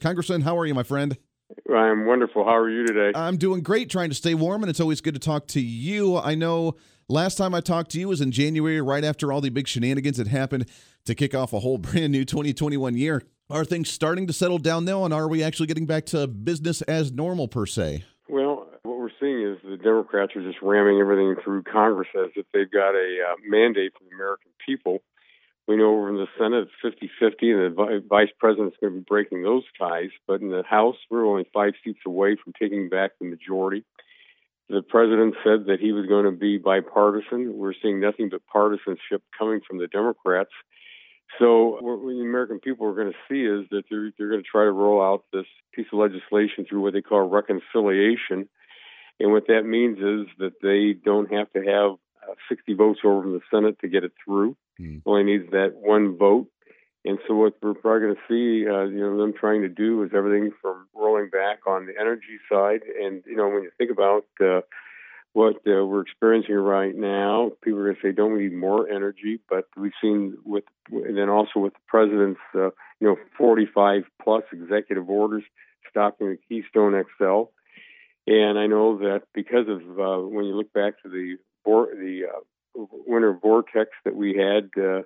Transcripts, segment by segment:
Congressman, how are you, my friend? I'm wonderful. How are you today? I'm doing great, trying to stay warm, and it's always good to talk to you. I know last time I talked to you was in January, right after all the big shenanigans that happened to kick off a whole brand new 2021 year. Are things starting to settle down now, and are we actually getting back to business as normal, per se? Well, what we're seeing is the Democrats are just ramming everything through Congress as if they've got a uh, mandate from the American people. We know over in the Senate it's 50 50, and the vice president's going to be breaking those ties. But in the House, we're only five seats away from taking back the majority. The president said that he was going to be bipartisan. We're seeing nothing but partisanship coming from the Democrats. So what the American people are going to see is that they're, they're going to try to roll out this piece of legislation through what they call reconciliation. And what that means is that they don't have to have uh, 60 votes over in the Senate to get it through. Mm. Only needs that one vote. And so what we're probably going to see, uh, you know, them trying to do is everything from rolling back on the energy side. And, you know, when you think about uh, what uh, we're experiencing right now. People are going to say, "Don't we need more energy?" But we've seen with, and then also with the president's, uh, you know, 45 plus executive orders stopping the Keystone XL. And I know that because of uh, when you look back to the board, the uh, winter vortex that we had uh,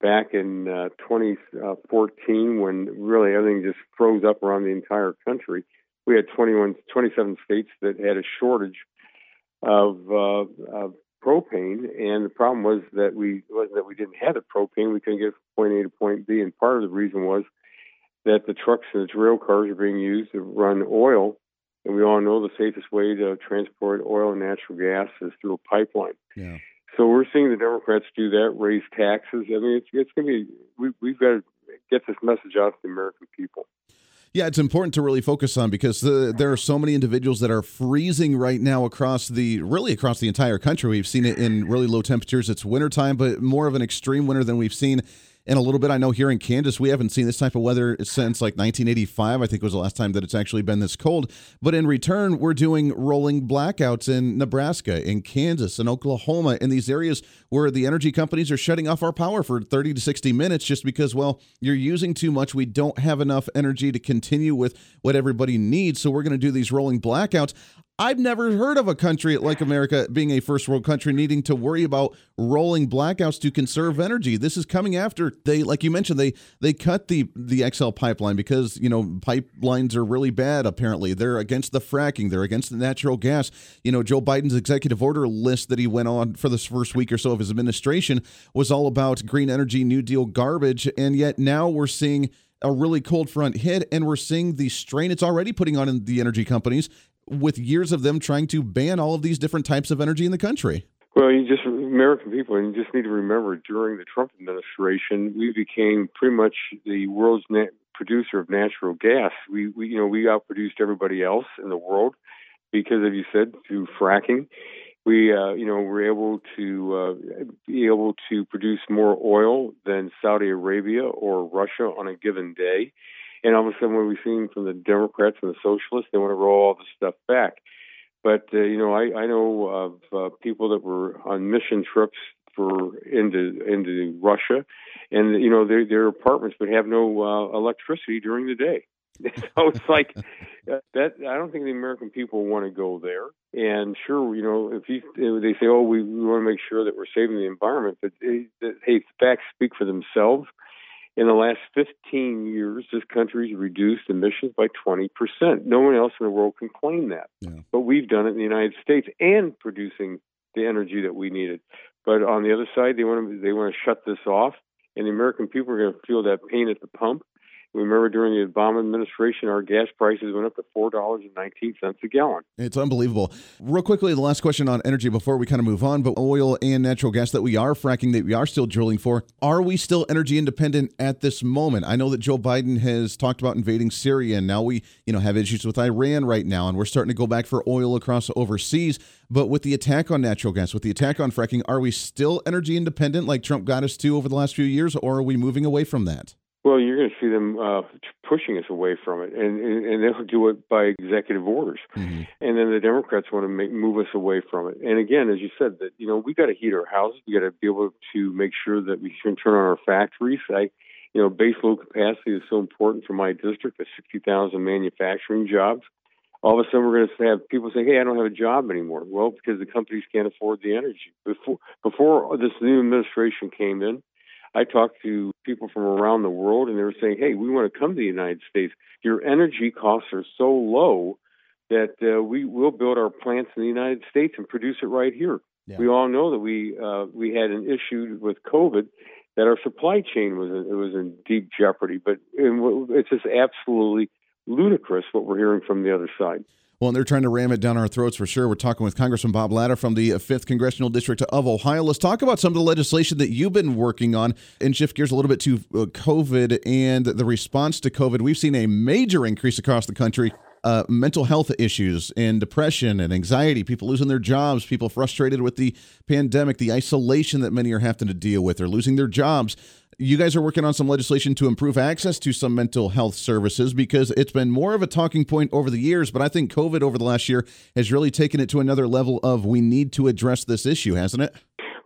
back in uh, 2014, when really everything just froze up around the entire country, we had 21, 27 states that had a shortage of, uh, of propane, and the problem was that we wasn't that we didn't have the propane. We couldn't get from point A to point B, and part of the reason was that the trucks and the rail cars are being used to run oil, and we all know the safest way to transport oil and natural gas is through a pipeline. Yeah. So we're seeing the Democrats do that, raise taxes. I mean, it's it's going to be we, we've got to get this message out to the American people. Yeah, it's important to really focus on because the, there are so many individuals that are freezing right now across the really across the entire country. We've seen it in really low temperatures. It's wintertime, but more of an extreme winter than we've seen in a little bit. I know here in Kansas, we haven't seen this type of weather since like 1985. I think was the last time that it's actually been this cold. But in return, we're doing rolling blackouts in Nebraska, in Kansas, in Oklahoma, in these areas where the energy companies are shutting off our power for 30 to 60 minutes just because, well, you're using too much. We don't have enough energy to continue with what everybody needs. So we're going to do these rolling blackouts. I've never heard of a country like America being a first world country needing to worry about rolling blackouts to conserve energy. This is coming after they, like you mentioned, they they cut the the XL pipeline because you know pipelines are really bad. Apparently, they're against the fracking. They're against the natural gas. You know, Joe Biden's executive order list that he went on for this first week or so of his administration was all about green energy, New Deal garbage, and yet now we're seeing a really cold front hit, and we're seeing the strain it's already putting on the energy companies with years of them trying to ban all of these different types of energy in the country. Well, you just American people, and you just need to remember during the Trump administration, we became pretty much the world's producer of natural gas. We, we, you know, we outproduced everybody else in the world because, as you said, through fracking, we, uh, you know, were able to uh, be able to produce more oil than Saudi Arabia or Russia on a given day. And all of a sudden, what we've seen from the Democrats and the socialists, they want to roll all this stuff back. But uh, you know, I, I know of uh, people that were on mission trips for into into Russia, and you know, their their apartments would have no uh, electricity during the day. so it's like uh, that. I don't think the American people want to go there. And sure, you know, if you they say, "Oh, we, we want to make sure that we're saving the environment," but they, they, hey, facts speak for themselves. In the last 15 years, this country's reduced emissions by 20%. No one else in the world can claim that. Yeah. But we've done it in the United States and producing the energy that we needed. But on the other side, they want to they want to shut this off, and the American people are going to feel that pain at the pump. Remember, during the Obama administration, our gas prices went up to four dollars and nineteen cents a gallon. It's unbelievable. Real quickly, the last question on energy before we kind of move on. But oil and natural gas that we are fracking, that we are still drilling for, are we still energy independent at this moment? I know that Joe Biden has talked about invading Syria, and now we, you know, have issues with Iran right now, and we're starting to go back for oil across overseas. But with the attack on natural gas, with the attack on fracking, are we still energy independent like Trump got us to over the last few years, or are we moving away from that? Well, you're going to see them uh, pushing us away from it, and, and, and they'll do it by executive orders. Mm-hmm. And then the Democrats want to make, move us away from it. And again, as you said, that you know we got to heat our houses, we got to be able to make sure that we can turn on our factories. I, You know, base load capacity is so important for my district. The 60,000 manufacturing jobs. All of a sudden, we're going to have people say, "Hey, I don't have a job anymore." Well, because the companies can't afford the energy. Before before this new administration came in, I talked to people from around the world, and they were saying, "Hey, we want to come to the United States. Your energy costs are so low that uh, we will build our plants in the United States and produce it right here." Yeah. We all know that we uh, we had an issue with COVID that our supply chain was in, it was in deep jeopardy. But it's just absolutely ludicrous what we're hearing from the other side. Well, and they're trying to ram it down our throats for sure. We're talking with Congressman Bob Latta from the 5th Congressional District of Ohio. Let's talk about some of the legislation that you've been working on and shift gears a little bit to uh, COVID and the response to COVID. We've seen a major increase across the country uh, mental health issues and depression and anxiety, people losing their jobs, people frustrated with the pandemic, the isolation that many are having to deal with, or losing their jobs. You guys are working on some legislation to improve access to some mental health services because it's been more of a talking point over the years, but I think COVID over the last year has really taken it to another level of we need to address this issue, hasn't it?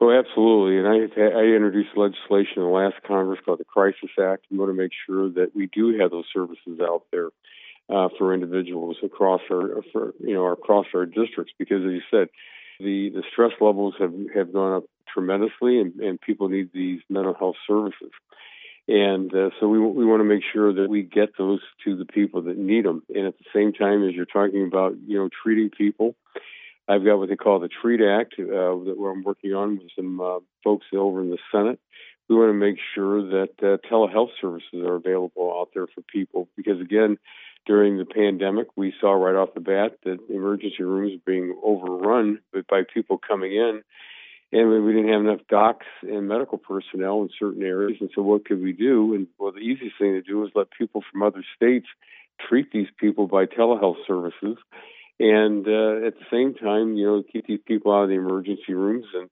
Well, absolutely. And I, I introduced legislation in the last Congress called the Crisis Act. We want to make sure that we do have those services out there uh, for individuals across our for you know across our districts because as you said the the stress levels have have gone up tremendously and, and people need these mental health services. And uh, so we we want to make sure that we get those to the people that need them and at the same time as you're talking about you know treating people I've got what they call the Treat Act uh, that I'm working on with some uh, folks over in the Senate. We want to make sure that uh, telehealth services are available out there for people because again during the pandemic, we saw right off the bat that emergency rooms were being overrun by people coming in, and we didn't have enough docs and medical personnel in certain areas. And so, what could we do? And well, the easiest thing to do is let people from other states treat these people by telehealth services, and uh, at the same time, you know, keep these people out of the emergency rooms and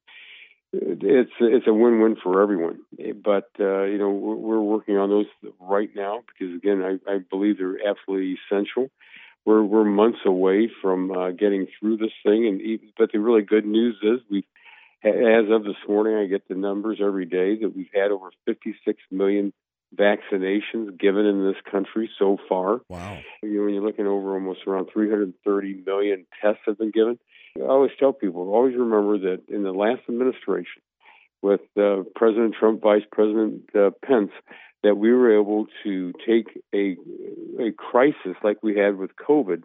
it's it's a win-win for everyone. But uh, you know we're, working on those right now because again I, I believe they're absolutely essential. We're we're months away from uh, getting through this thing, and but the really good news is we, as of this morning, I get the numbers every day that we've had over 56 million vaccinations given in this country so far. Wow! You know, when you're looking over almost around 330 million tests have been given. I always tell people, always remember that in the last administration, with uh, President Trump, Vice President uh, Pence, that we were able to take a a crisis like we had with COVID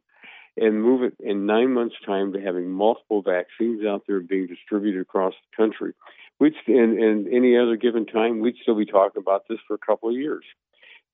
and move it in nine months' time to having multiple vaccines out there being distributed across the country. Which in, in any other given time, we'd still be talking about this for a couple of years.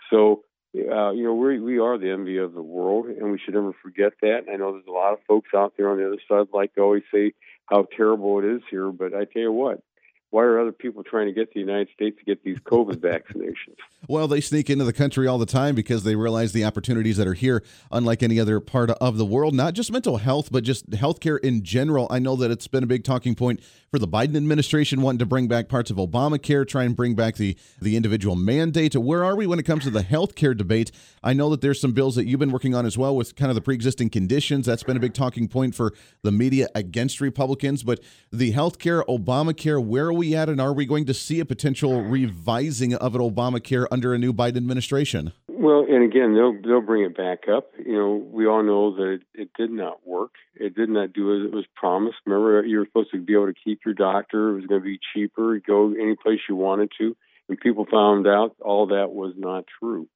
So uh, you know, we we are the envy of the world, and we should never forget that. I know there's a lot of folks out there on the other side like to always say how terrible it is here, but I tell you what, why are other people trying to get the United States to get these COVID vaccinations? Well, they sneak into the country all the time because they realize the opportunities that are here, unlike any other part of the world. Not just mental health, but just healthcare in general. I know that it's been a big talking point for the Biden administration, wanting to bring back parts of Obamacare, try and bring back the the individual mandate. Where are we when it comes to the healthcare debate? I know that there's some bills that you've been working on as well with kind of the pre-existing conditions. That's been a big talking point for the media against Republicans. But the healthcare, Obamacare, where we at, and are we going to see a potential revising of an Obamacare under a new Biden administration? Well, and again, they'll they'll bring it back up. You know, we all know that it, it did not work. It did not do as it was promised. Remember, you were supposed to be able to keep your doctor. It was going to be cheaper. Go any place you wanted to. And people found out all that was not true.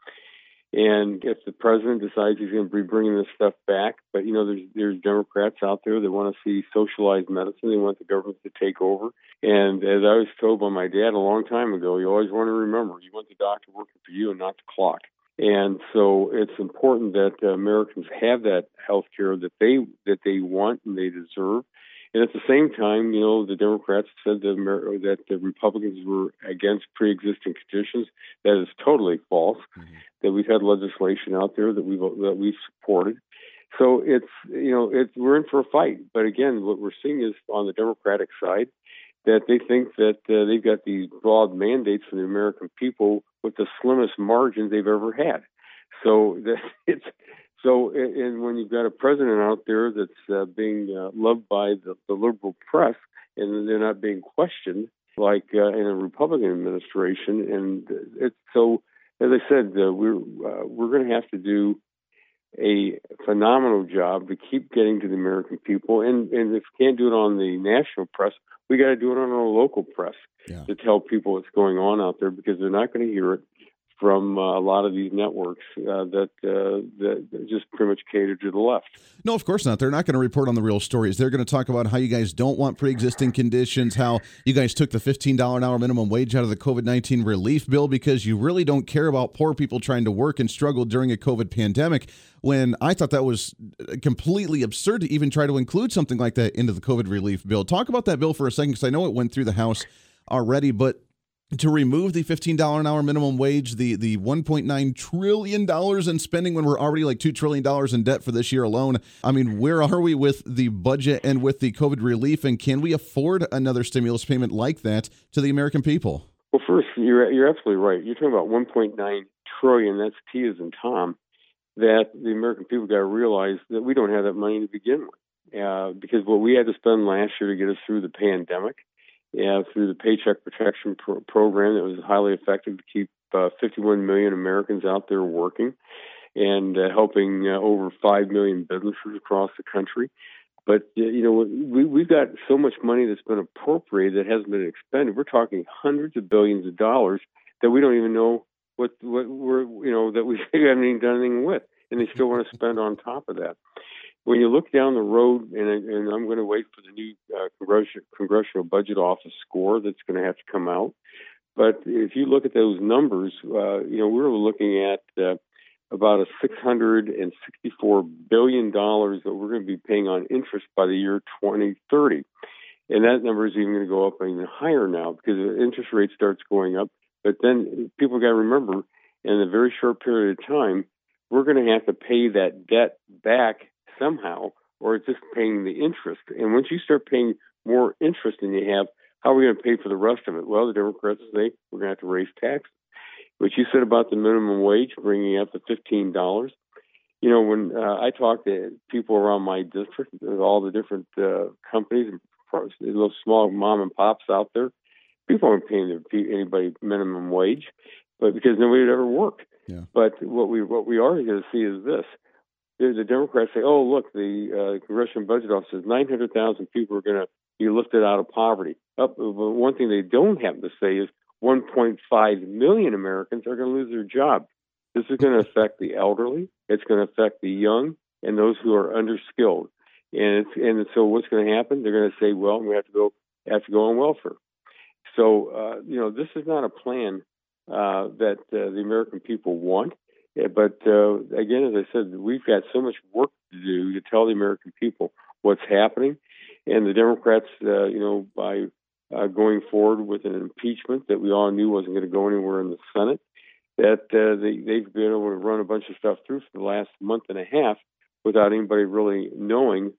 And if the president decides he's going to be bringing this stuff back, but you know, there's there's Democrats out there that want to see socialized medicine. They want the government to take over. And as I was told by my dad a long time ago, you always want to remember you want the doctor working for you and not the clock. And so it's important that uh, Americans have that health care that they that they want and they deserve. And at the same time, you know, the Democrats said that, Amer- that the Republicans were against pre-existing conditions. That is totally false. Mm-hmm. That we've had legislation out there that we've that we've supported. So it's you know it's we're in for a fight. But again, what we're seeing is on the Democratic side that they think that uh, they've got these broad mandates for the American people with the slimmest margins they've ever had. So that it's so, and when you've got a president out there that's uh, being uh, loved by the, the liberal press, and they're not being questioned like uh, in a Republican administration, and it's so as I said, uh, we're uh, we're going to have to do a phenomenal job to keep getting to the American people. And, and if we can't do it on the national press, we got to do it on our local press yeah. to tell people what's going on out there because they're not going to hear it from uh, a lot of these networks uh, that uh, that just pretty much cater to the left. No, of course not. They're not going to report on the real stories. They're going to talk about how you guys don't want pre-existing conditions, how you guys took the fifteen dollar an hour minimum wage out of the COVID nineteen relief bill because you really don't care about poor people trying to work and struggle during a COVID pandemic. When I thought that was completely absurd to even try to include something like that into the COVID relief bill. Talk about that bill for a second because I know it went through the House already, but to remove the $15 an hour minimum wage, the the 1.9 trillion dollars in spending when we're already like 2 trillion dollars in debt for this year alone. I mean, where are we with the budget and with the COVID relief and can we afford another stimulus payment like that to the American people? Well, first, you're you're absolutely right. You're talking about 1.9 trillion, that's T as in Tom, that the American people got to realize that we don't have that money to begin with. Uh, because what we had to spend last year to get us through the pandemic yeah, through the Paycheck Protection Pro- Program that was highly effective to keep uh, 51 million Americans out there working and uh, helping uh, over 5 million businesses across the country. But, you know, we, we've got so much money that's been appropriated that hasn't been expended. We're talking hundreds of billions of dollars that we don't even know what, what we're, you know, that we haven't even done anything with. And they still want to spend on top of that when you look down the road, and, and I'm going to wait for the new uh, congressional, congressional budget office score that's going to have to come out. But if you look at those numbers, uh, you know we're looking at uh, about a 664 billion dollars that we're going to be paying on interest by the year 2030, and that number is even going to go up even higher now because the interest rate starts going up. But then people got to remember, in a very short period of time, we're going to have to pay that debt back somehow, or it's just paying the interest. And once you start paying more interest than you have, how are we going to pay for the rest of it? Well, the Democrats say we're going to have to raise taxes. What you said about the minimum wage bringing up to fifteen dollars. You know, when uh, I talk to people around my district, all the different uh, companies, and little small mom and pops out there, people aren't paying anybody minimum wage, but because nobody would ever work. Yeah. But what we what we are going to see is this: the Democrats say, "Oh, look, the uh, Congressional Budget Office says 900,000 people are going to be lifted out of poverty." Up, uh, one thing they don't happen to say is 1.5 million Americans are going to lose their job. This is going to affect the elderly. It's going to affect the young and those who are underskilled. And and so what's going to happen? They're going to say, "Well, we have to go have to go on welfare." So uh, you know, this is not a plan uh, that uh, the American people want. But uh, again, as I said, we've got so much work to do to tell the American people what's happening, and the Democrats, uh, you know, by uh, going forward with an impeachment that we all knew wasn't going to go anywhere in the Senate, that uh, they, they've been able to run a bunch of stuff through for the last month and a half without anybody really knowing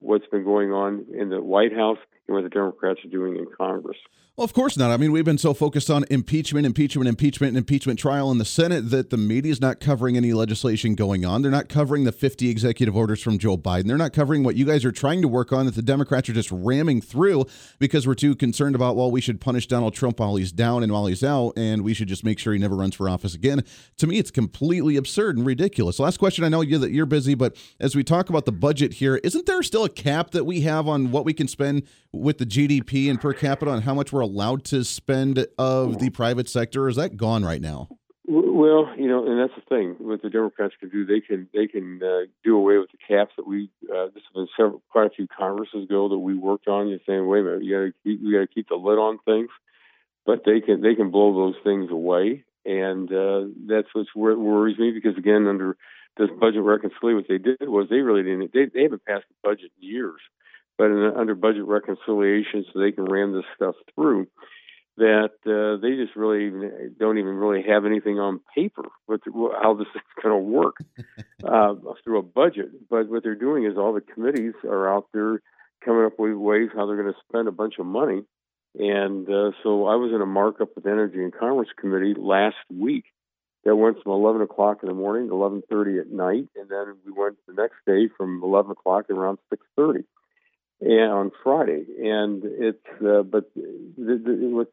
what's been going on in the White House and what the Democrats are doing in Congress. Well, of course not. I mean, we've been so focused on impeachment, impeachment, impeachment, impeachment trial in the Senate that the media is not covering any legislation going on. They're not covering the 50 executive orders from Joe Biden. They're not covering what you guys are trying to work on that the Democrats are just ramming through because we're too concerned about, well, we should punish Donald Trump while he's down and while he's out, and we should just make sure he never runs for office again. To me, it's completely absurd and ridiculous. Last question. I know you that you're busy, but as we talk about the budget here, isn't there still a cap that we have on what we can spend with the GDP and per capita on how much we're allowed to spend of the private sector? is that gone right now? Well, you know, and that's the thing. What the Democrats can do, they can they can uh, do away with the caps that we. Uh, this has been several, quite a few Congresses ago that we worked on. You're saying, wait a minute, you got to keep, you got to keep the lid on things, but they can they can blow those things away, and uh, that's what worries me because again, under this budget reconciliation, what they did was they really didn't. They, they haven't passed a budget in years but in, under budget reconciliation, so they can ram this stuff through. That uh, they just really don't even really have anything on paper with how this is going to work uh, through a budget. But what they're doing is all the committees are out there coming up with ways how they're going to spend a bunch of money. And uh, so I was in a markup with Energy and Commerce Committee last week that went from 11 o'clock in the morning to 11:30 at night, and then we went the next day from 11 o'clock to around 6:30 and on Friday. And it's uh, but the, the,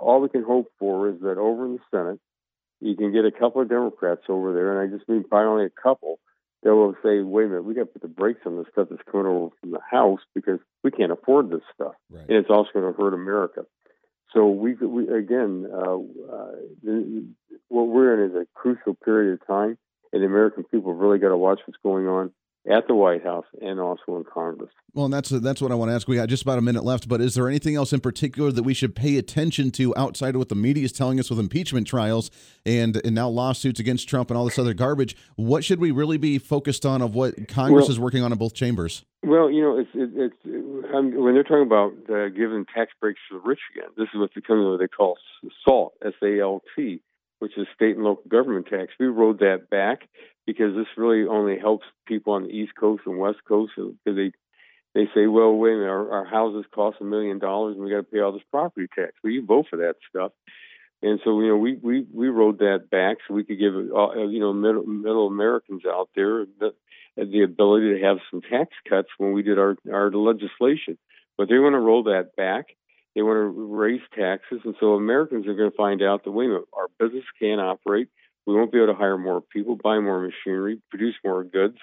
all we can hope for is that over in the Senate you can get a couple of Democrats over there, and I just mean only a couple. that will say, "Wait a minute, we got to put the brakes on this stuff that's coming over from the House because we can't afford this stuff, right. and it's also going to hurt America." So we, we again, uh, uh, what we're in is a crucial period of time, and the American people really got to watch what's going on at the White House and also in Congress. Well, and that's that's what I want to ask. We got just about a minute left, but is there anything else in particular that we should pay attention to outside of what the media is telling us with impeachment trials and and now lawsuits against Trump and all this other garbage? What should we really be focused on of what Congress well, is working on in both chambers? Well, you know, it's it, it's when they're talking about uh, giving tax breaks to the rich again. This is what what they call SALT, S A L T, which is state and local government tax. We rolled that back because this really only helps people on the East Coast and West Coast because they they say, well, wait a minute, our, our houses cost a million dollars and we got to pay all this property tax. Well, you vote for that stuff. And so, you know, we, we, we rolled that back so we could give, uh, you know, middle, middle Americans out there the, the ability to have some tax cuts when we did our, our legislation. But they want to roll that back. They want to raise taxes. And so Americans are going to find out that, wait a minute, our business can't operate. We won't be able to hire more people, buy more machinery, produce more goods.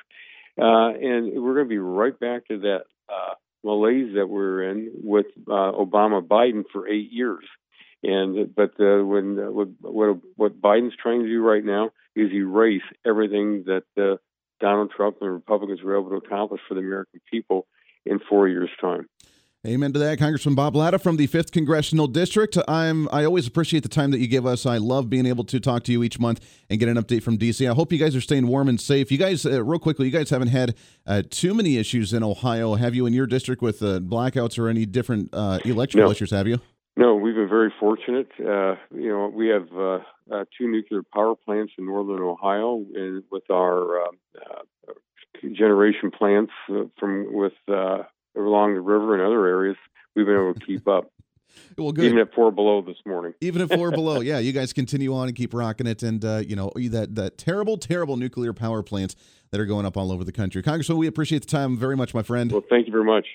Uh, and we're going to be right back to that uh, malaise that we're in with uh, Obama Biden for eight years. And but uh, when uh, what what Biden's trying to do right now is erase everything that uh, Donald Trump and the Republicans were able to accomplish for the American people in four years' time. Amen to that, Congressman Bob Latta from the Fifth Congressional District. I'm I always appreciate the time that you give us. I love being able to talk to you each month and get an update from DC. I hope you guys are staying warm and safe. You guys, uh, real quickly, you guys haven't had uh, too many issues in Ohio, have you? In your district with uh, blackouts or any different uh, electrical no. issues, have you? No, we've been very fortunate. Uh, you know, we have uh, two nuclear power plants in northern Ohio, and with our generation plants from with along the river and other areas, we've been able to keep up. Well, good. Even at four below this morning. Even at four below, yeah. You guys continue on and keep rocking it, and uh, you know that that terrible, terrible nuclear power plants that are going up all over the country. Congressman, we appreciate the time very much, my friend. Well, thank you very much.